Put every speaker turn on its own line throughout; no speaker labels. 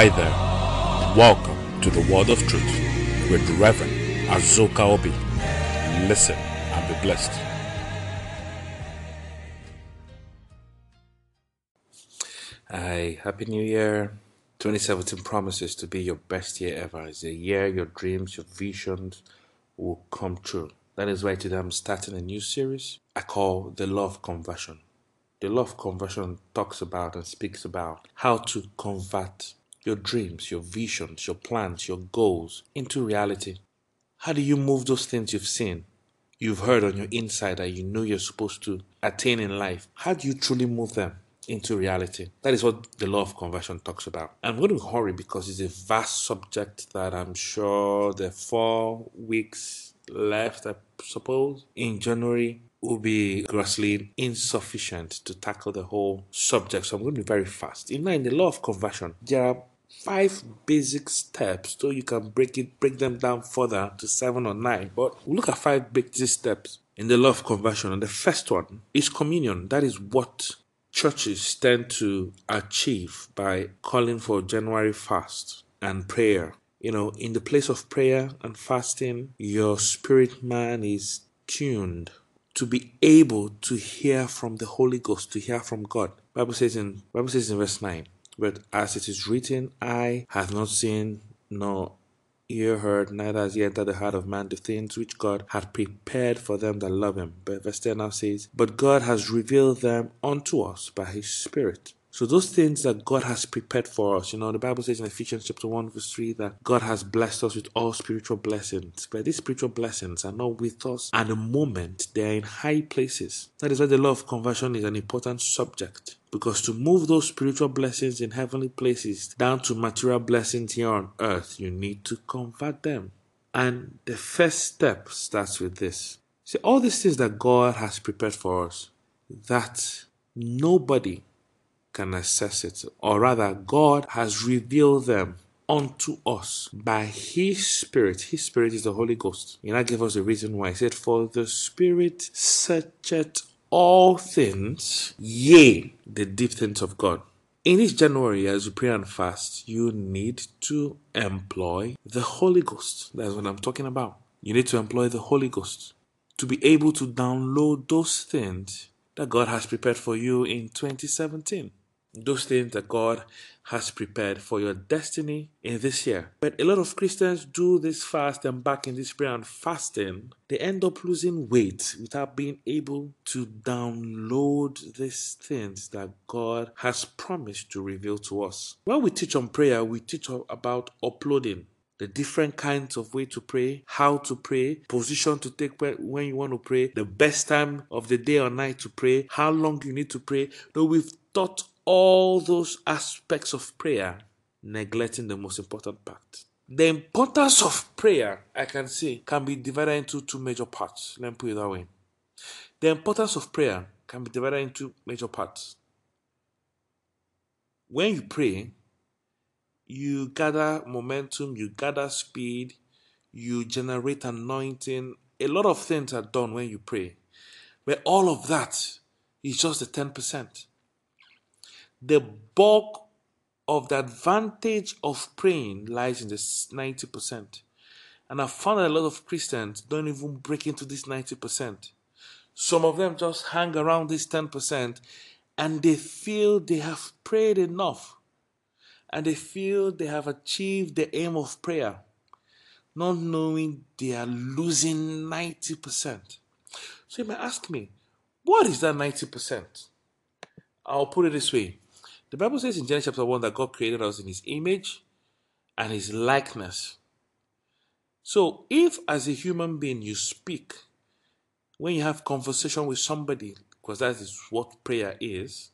Hi there. Welcome to the Word of Truth with Reverend Azuka Obi. Listen and be blessed. Hi, Happy New Year. 2017 promises to be your best year ever. It's a year your dreams, your visions will come true. That is why today I'm starting a new series I call The Law of Conversion. The Law of Conversion talks about and speaks about how to convert your dreams, your visions, your plans, your goals into reality. How do you move those things you've seen, you've heard on your inside that you know you're supposed to attain in life? How do you truly move them into reality? That is what the law of conversion talks about. I'm going to hurry because it's a vast subject that I'm sure the four weeks left, I suppose, in January will be grossly insufficient to tackle the whole subject. So I'm going to be very fast. In line, the law of conversion, there are five basic steps so you can break it break them down further to seven or nine but we'll look at five basic steps in the law of conversion and the first one is communion that is what churches tend to achieve by calling for january fast and prayer you know in the place of prayer and fasting your spirit man is tuned to be able to hear from the holy ghost to hear from god bible says in bible says in verse 9 but as it is written, I have not seen, nor ear heard, neither has yet entered the heart of man the things which God hath prepared for them that love him. But verse 10 now says, But God has revealed them unto us by his Spirit. So those things that God has prepared for us, you know, the Bible says in Ephesians chapter 1 verse 3 that God has blessed us with all spiritual blessings. But these spiritual blessings are not with us at the moment, they're in high places. That is why the law of conversion is an important subject. Because to move those spiritual blessings in heavenly places down to material blessings here on earth, you need to convert them. And the first step starts with this. See, all these things that God has prepared for us, that nobody can access it, or rather, God has revealed them unto us by His Spirit. His Spirit is the Holy Ghost. He now gave us a reason why. He said, For the Spirit searcheth all things, yea, the deep things of God. In this January, as you pray and fast, you need to employ the Holy Ghost. That's what I'm talking about. You need to employ the Holy Ghost to be able to download those things that God has prepared for you in 2017 those things that God has prepared for your destiny in this year. But a lot of Christians do this fast and back in this prayer and fasting, they end up losing weight without being able to download these things that God has promised to reveal to us. When we teach on prayer, we teach about uploading the different kinds of way to pray, how to pray, position to take when you want to pray, the best time of the day or night to pray, how long you need to pray. Though we've taught all those aspects of prayer, neglecting the most important part. The importance of prayer, I can say, can be divided into two major parts. Let me put it that way. The importance of prayer can be divided into major parts. When you pray, you gather momentum, you gather speed, you generate anointing. A lot of things are done when you pray. But all of that is just the 10% the bulk of the advantage of praying lies in the 90%. And I found that a lot of Christians don't even break into this 90%. Some of them just hang around this 10% and they feel they have prayed enough and they feel they have achieved the aim of prayer, not knowing they are losing 90%. So you may ask me, what is that 90%? I'll put it this way the Bible says in Genesis chapter 1 that God created us in his image and his likeness. So if as a human being you speak, when you have conversation with somebody, because that is what prayer is,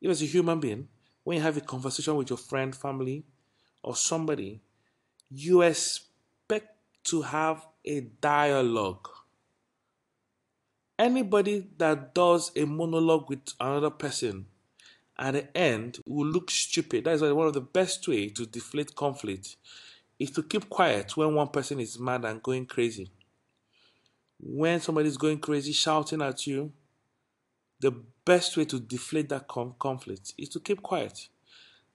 if as a human being, when you have a conversation with your friend, family, or somebody, you expect to have a dialogue. Anybody that does a monologue with another person at the end will look stupid. That is why one of the best way to deflate conflict is to keep quiet when one person is mad and going crazy. When somebody is going crazy, shouting at you, the best way to deflate that conflict is to keep quiet.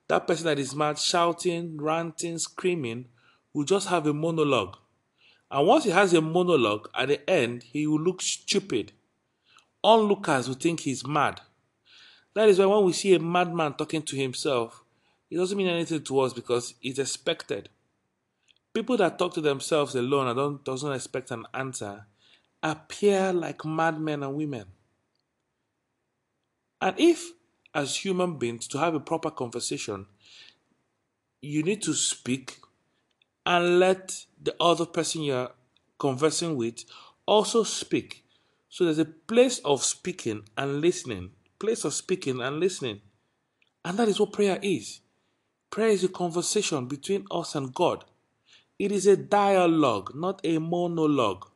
That person that is mad, shouting, ranting, screaming, will just have a monologue. And once he has a monologue, at the end, he will look stupid. Onlookers will think he's mad. That is why when we see a madman talking to himself, it doesn't mean anything to us because it's expected. People that talk to themselves alone and don't doesn't expect an answer appear like madmen and women. And if, as human beings, to have a proper conversation, you need to speak and let the other person you're conversing with also speak. So there's a place of speaking and listening, place of speaking and listening. And that is what prayer is. Prayer is a conversation between us and God. It is a dialogue, not a monologue.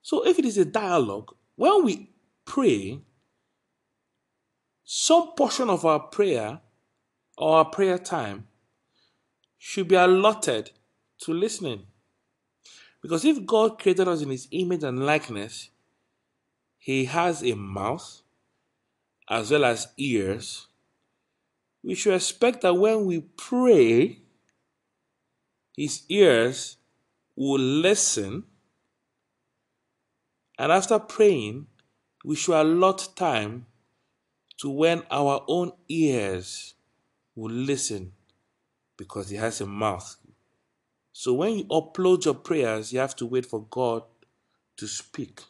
So if it is a dialogue, when we pray, some portion of our prayer or our prayer time should be allotted to listening. Because if God created us in His image and likeness, He has a mouth as well as ears. We should expect that when we pray, His ears will listen. And after praying, we should allot time to when our own ears will listen because He has a mouth so when you upload your prayers, you have to wait for God to speak.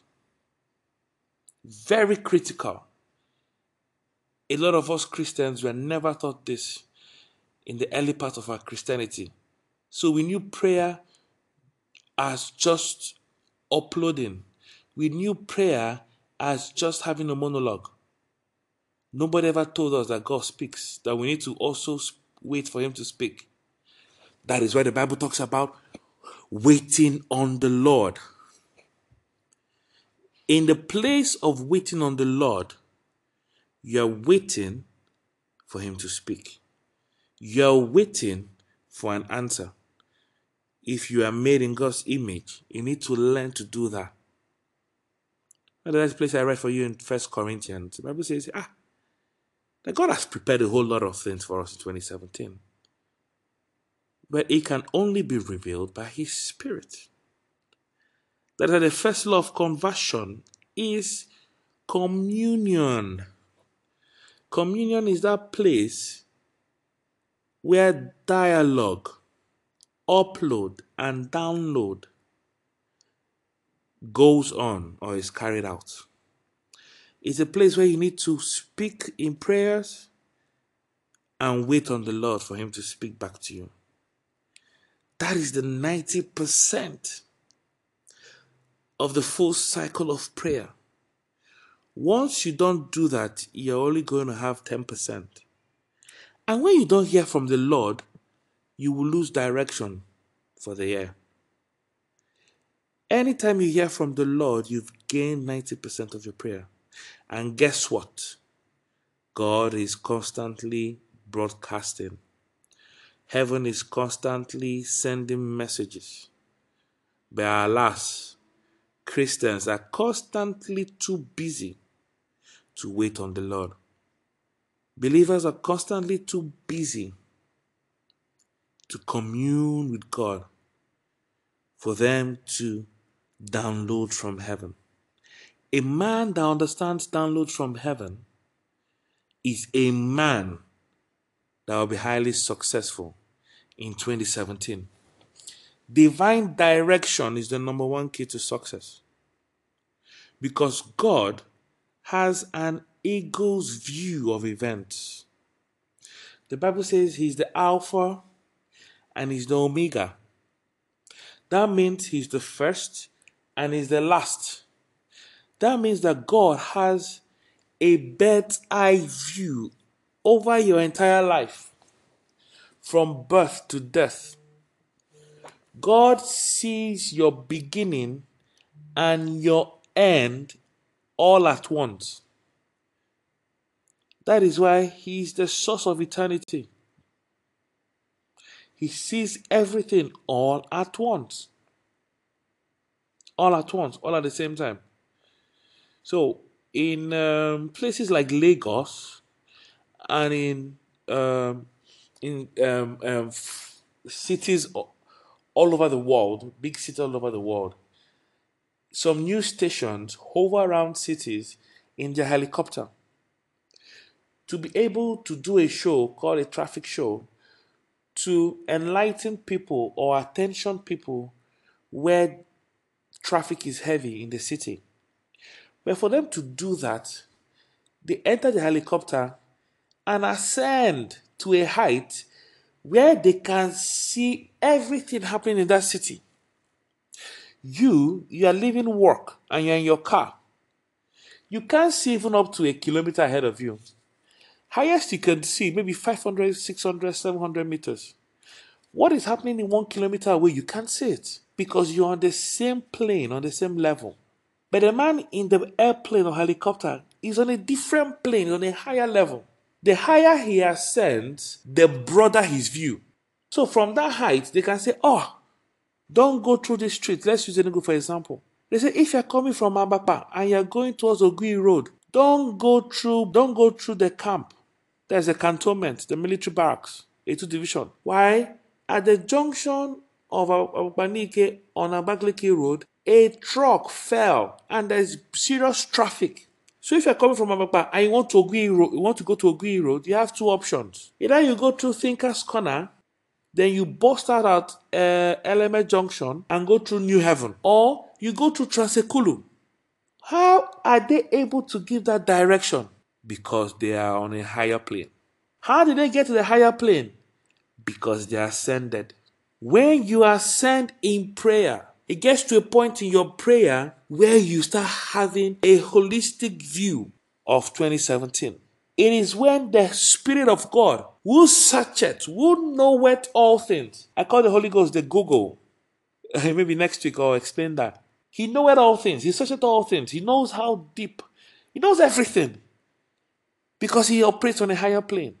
Very critical. A lot of us Christians were never taught this in the early part of our Christianity. So we knew prayer as just uploading. We knew prayer as just having a monologue. Nobody ever told us that God speaks, that we need to also wait for Him to speak. That is why the Bible talks about waiting on the Lord. In the place of waiting on the Lord, you're waiting for Him to speak. You're waiting for an answer. If you are made in God's image, you need to learn to do that. the last place I read for you in First Corinthians, the Bible says, ah, that God has prepared a whole lot of things for us in 2017 but it can only be revealed by His Spirit. That the first law of conversion is communion. Communion is that place where dialogue, upload, and download goes on or is carried out. It's a place where you need to speak in prayers and wait on the Lord for Him to speak back to you. That is the 90% of the full cycle of prayer. Once you don't do that, you're only going to have 10%. And when you don't hear from the Lord, you will lose direction for the year. Anytime you hear from the Lord, you've gained 90% of your prayer. And guess what? God is constantly broadcasting Heaven is constantly sending messages. But alas, Christians are constantly too busy to wait on the Lord. Believers are constantly too busy to commune with God for them to download from heaven. A man that understands download from heaven is a man that will be highly successful in 2017. Divine direction is the number one key to success. Because God has an eagle's view of events. The Bible says He's the Alpha and He's the Omega. That means He's the first and He's the last. That means that God has a bird's eye view over your entire life from birth to death. God sees your beginning and your end all at once. That is why He is the source of eternity. He sees everything all at once. All at once, all at the same time. So, in um, places like Lagos, and in um, in um, um, cities all over the world, big cities all over the world, some news stations hover around cities in their helicopter to be able to do a show called a traffic show to enlighten people or attention people where traffic is heavy in the city. But for them to do that, they enter the helicopter and ascend to a height where they can see everything happening in that city. You, you are leaving work and you're in your car. You can't see even up to a kilometer ahead of you. Highest you can see, maybe 500, 600, 700 meters. What is happening in one kilometer away, you can't see it because you're on the same plane, on the same level. But the man in the airplane or helicopter is on a different plane, on a higher level. The higher he ascends, the broader his view. So from that height, they can say, oh, don't go through this street. Let's use Enugu for example. They say if you're coming from Abakpa and you're going towards Ogui Road, don't go through, don't go through the camp. There's a cantonment, the military barracks, 82 division. Why? At the junction of Abanike on Abakaliki Road, a truck fell and there's serious traffic. So if you're coming from Abakpa and you want to Ogui Road, you want to go to Ogui Road, you have two options. Either you go through Thinkers Corner, then you bust out at uh, Junction and go through New Haven, or you go to Trans-Ekulu. How are they able to give that direction? Because they are on a higher plane. How did they get to the higher plane? Because they ascended. When you ascend in prayer, it gets to a point in your prayer where you start having a holistic view of 2017. It is when the Spirit of God will search it, will know it all things. I call the Holy Ghost the Google. Maybe next week I'll explain that. He knows all things. He searches all things. He knows how deep. He knows everything. Because he operates on a higher plane.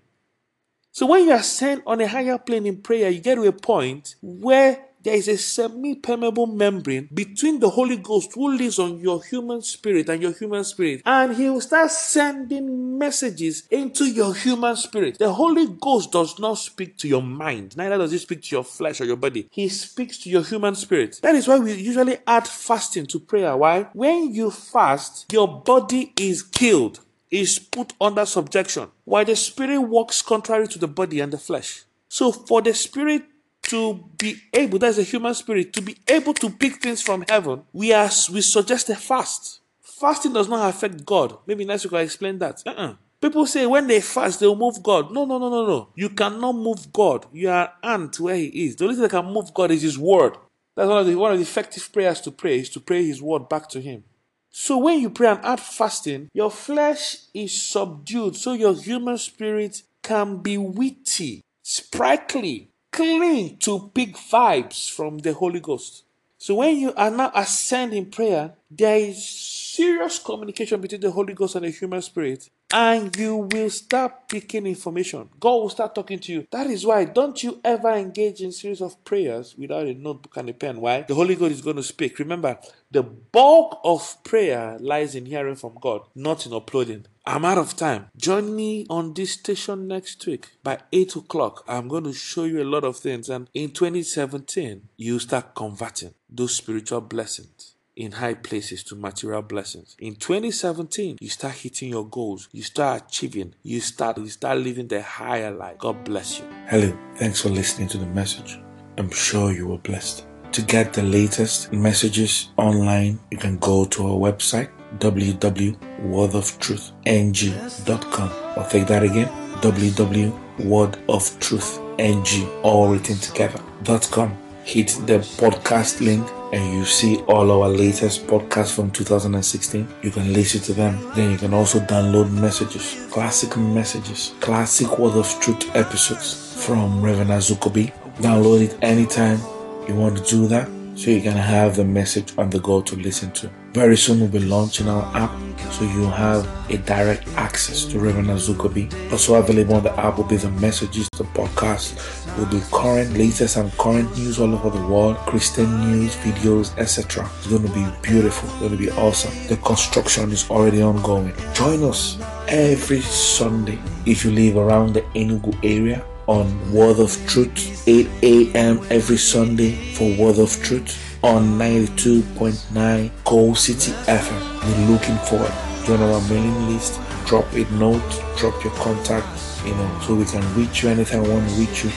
So when you ascend on a higher plane in prayer, you get to a point where there is a semi-permeable membrane between the Holy Ghost who lives on your human spirit and your human spirit. And he will start sending messages into your human spirit. The Holy Ghost does not speak to your mind, neither does he speak to your flesh or your body. He speaks to your human spirit. That is why we usually add fasting to prayer. Why? When you fast, your body is killed is put under subjection, while the spirit works contrary to the body and the flesh. So, for the spirit to be able, that's a human spirit, to be able to pick things from heaven, we are we suggest a fast. Fasting does not affect God. Maybe next week I'll explain that. Uh-uh. People say when they fast, they'll move God. No, no, no, no, no. You cannot move God. You are an ant where He is. The only thing that can move God is His word. That's one of the one of the effective prayers to pray is to pray His word back to Him. So when you pray and add fasting, your flesh is subdued, so your human spirit can be witty, sprightly, clean to pick vibes from the Holy Ghost. So when you are now ascending prayer, there is serious communication between the Holy Ghost and the human spirit, and you will start picking information. God will start talking to you. That is why don't you ever engage in series of prayers without a notebook and a pen. Why? The Holy Ghost is going to speak. Remember, the bulk of prayer lies in hearing from God, not in uploading. I'm out of time. Join me on this station next week by 8 o'clock. I'm going to show you a lot of things. And in 2017, you start converting those spiritual blessings in high places to material blessings. In 2017, you start hitting your goals, you start achieving, you start you start living the higher life. God bless you. Hello, thanks for listening to the message. I'm sure you were blessed. To get the latest messages online, you can go to our website www.wordoftruthng.com. I'll take that again www.wordoftruthng, all written together, .com. Hit the podcast link and you see all our latest podcasts from 2016. You can listen to them. Then you can also download messages, classic messages, classic Word of Truth episodes from Reverend Azuka Obi. Download it anytime you want to do that so you can have the message on the go to listen to. Very soon we'll be launching our app so you have a direct access to Reverend Azuka Obi. Also available on the app will be the messages, the podcast, will be current, latest and current news all over the world, Christian news, videos, etc. It's going to be beautiful. It's going to be awesome. The construction is already ongoing. Join us every Sunday if you live around the Enugu area
on Word of Truth, 8 a.m. every Sunday for Word of Truth on 92.9 Coal City FM. We're looking forward. Join our mailing list, drop a note, drop your contact, you know, so we can reach you anytime we want to reach you.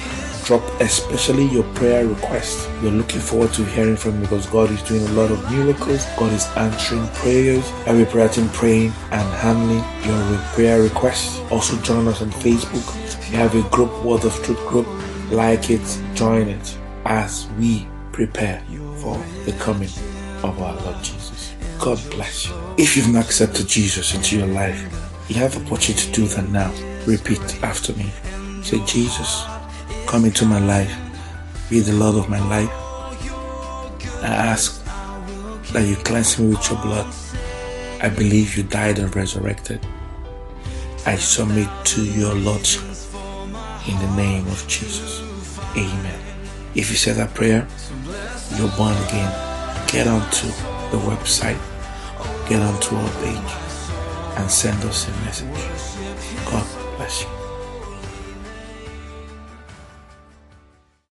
Drop especially your prayer requests. We're looking forward to hearing from you because God is doing a lot of miracles. God is answering prayers. Every prayer team praying and handling your prayer requests. Also join us on Facebook. We have a group, Word of Truth group. Like it, join it as we prepare for the coming of our Lord Jesus. God bless you. If you've not accepted Jesus into your life, you have opportunity to do that now. Repeat after me. Say, Jesus, come into my life. Be the Lord of my life. I ask that you cleanse me with your blood. I believe you died and resurrected. I submit to your Lordship in the name of Jesus. Amen. If you said that prayer, you're born again. Get onto the website, get onto our page, and send us a message. God bless you.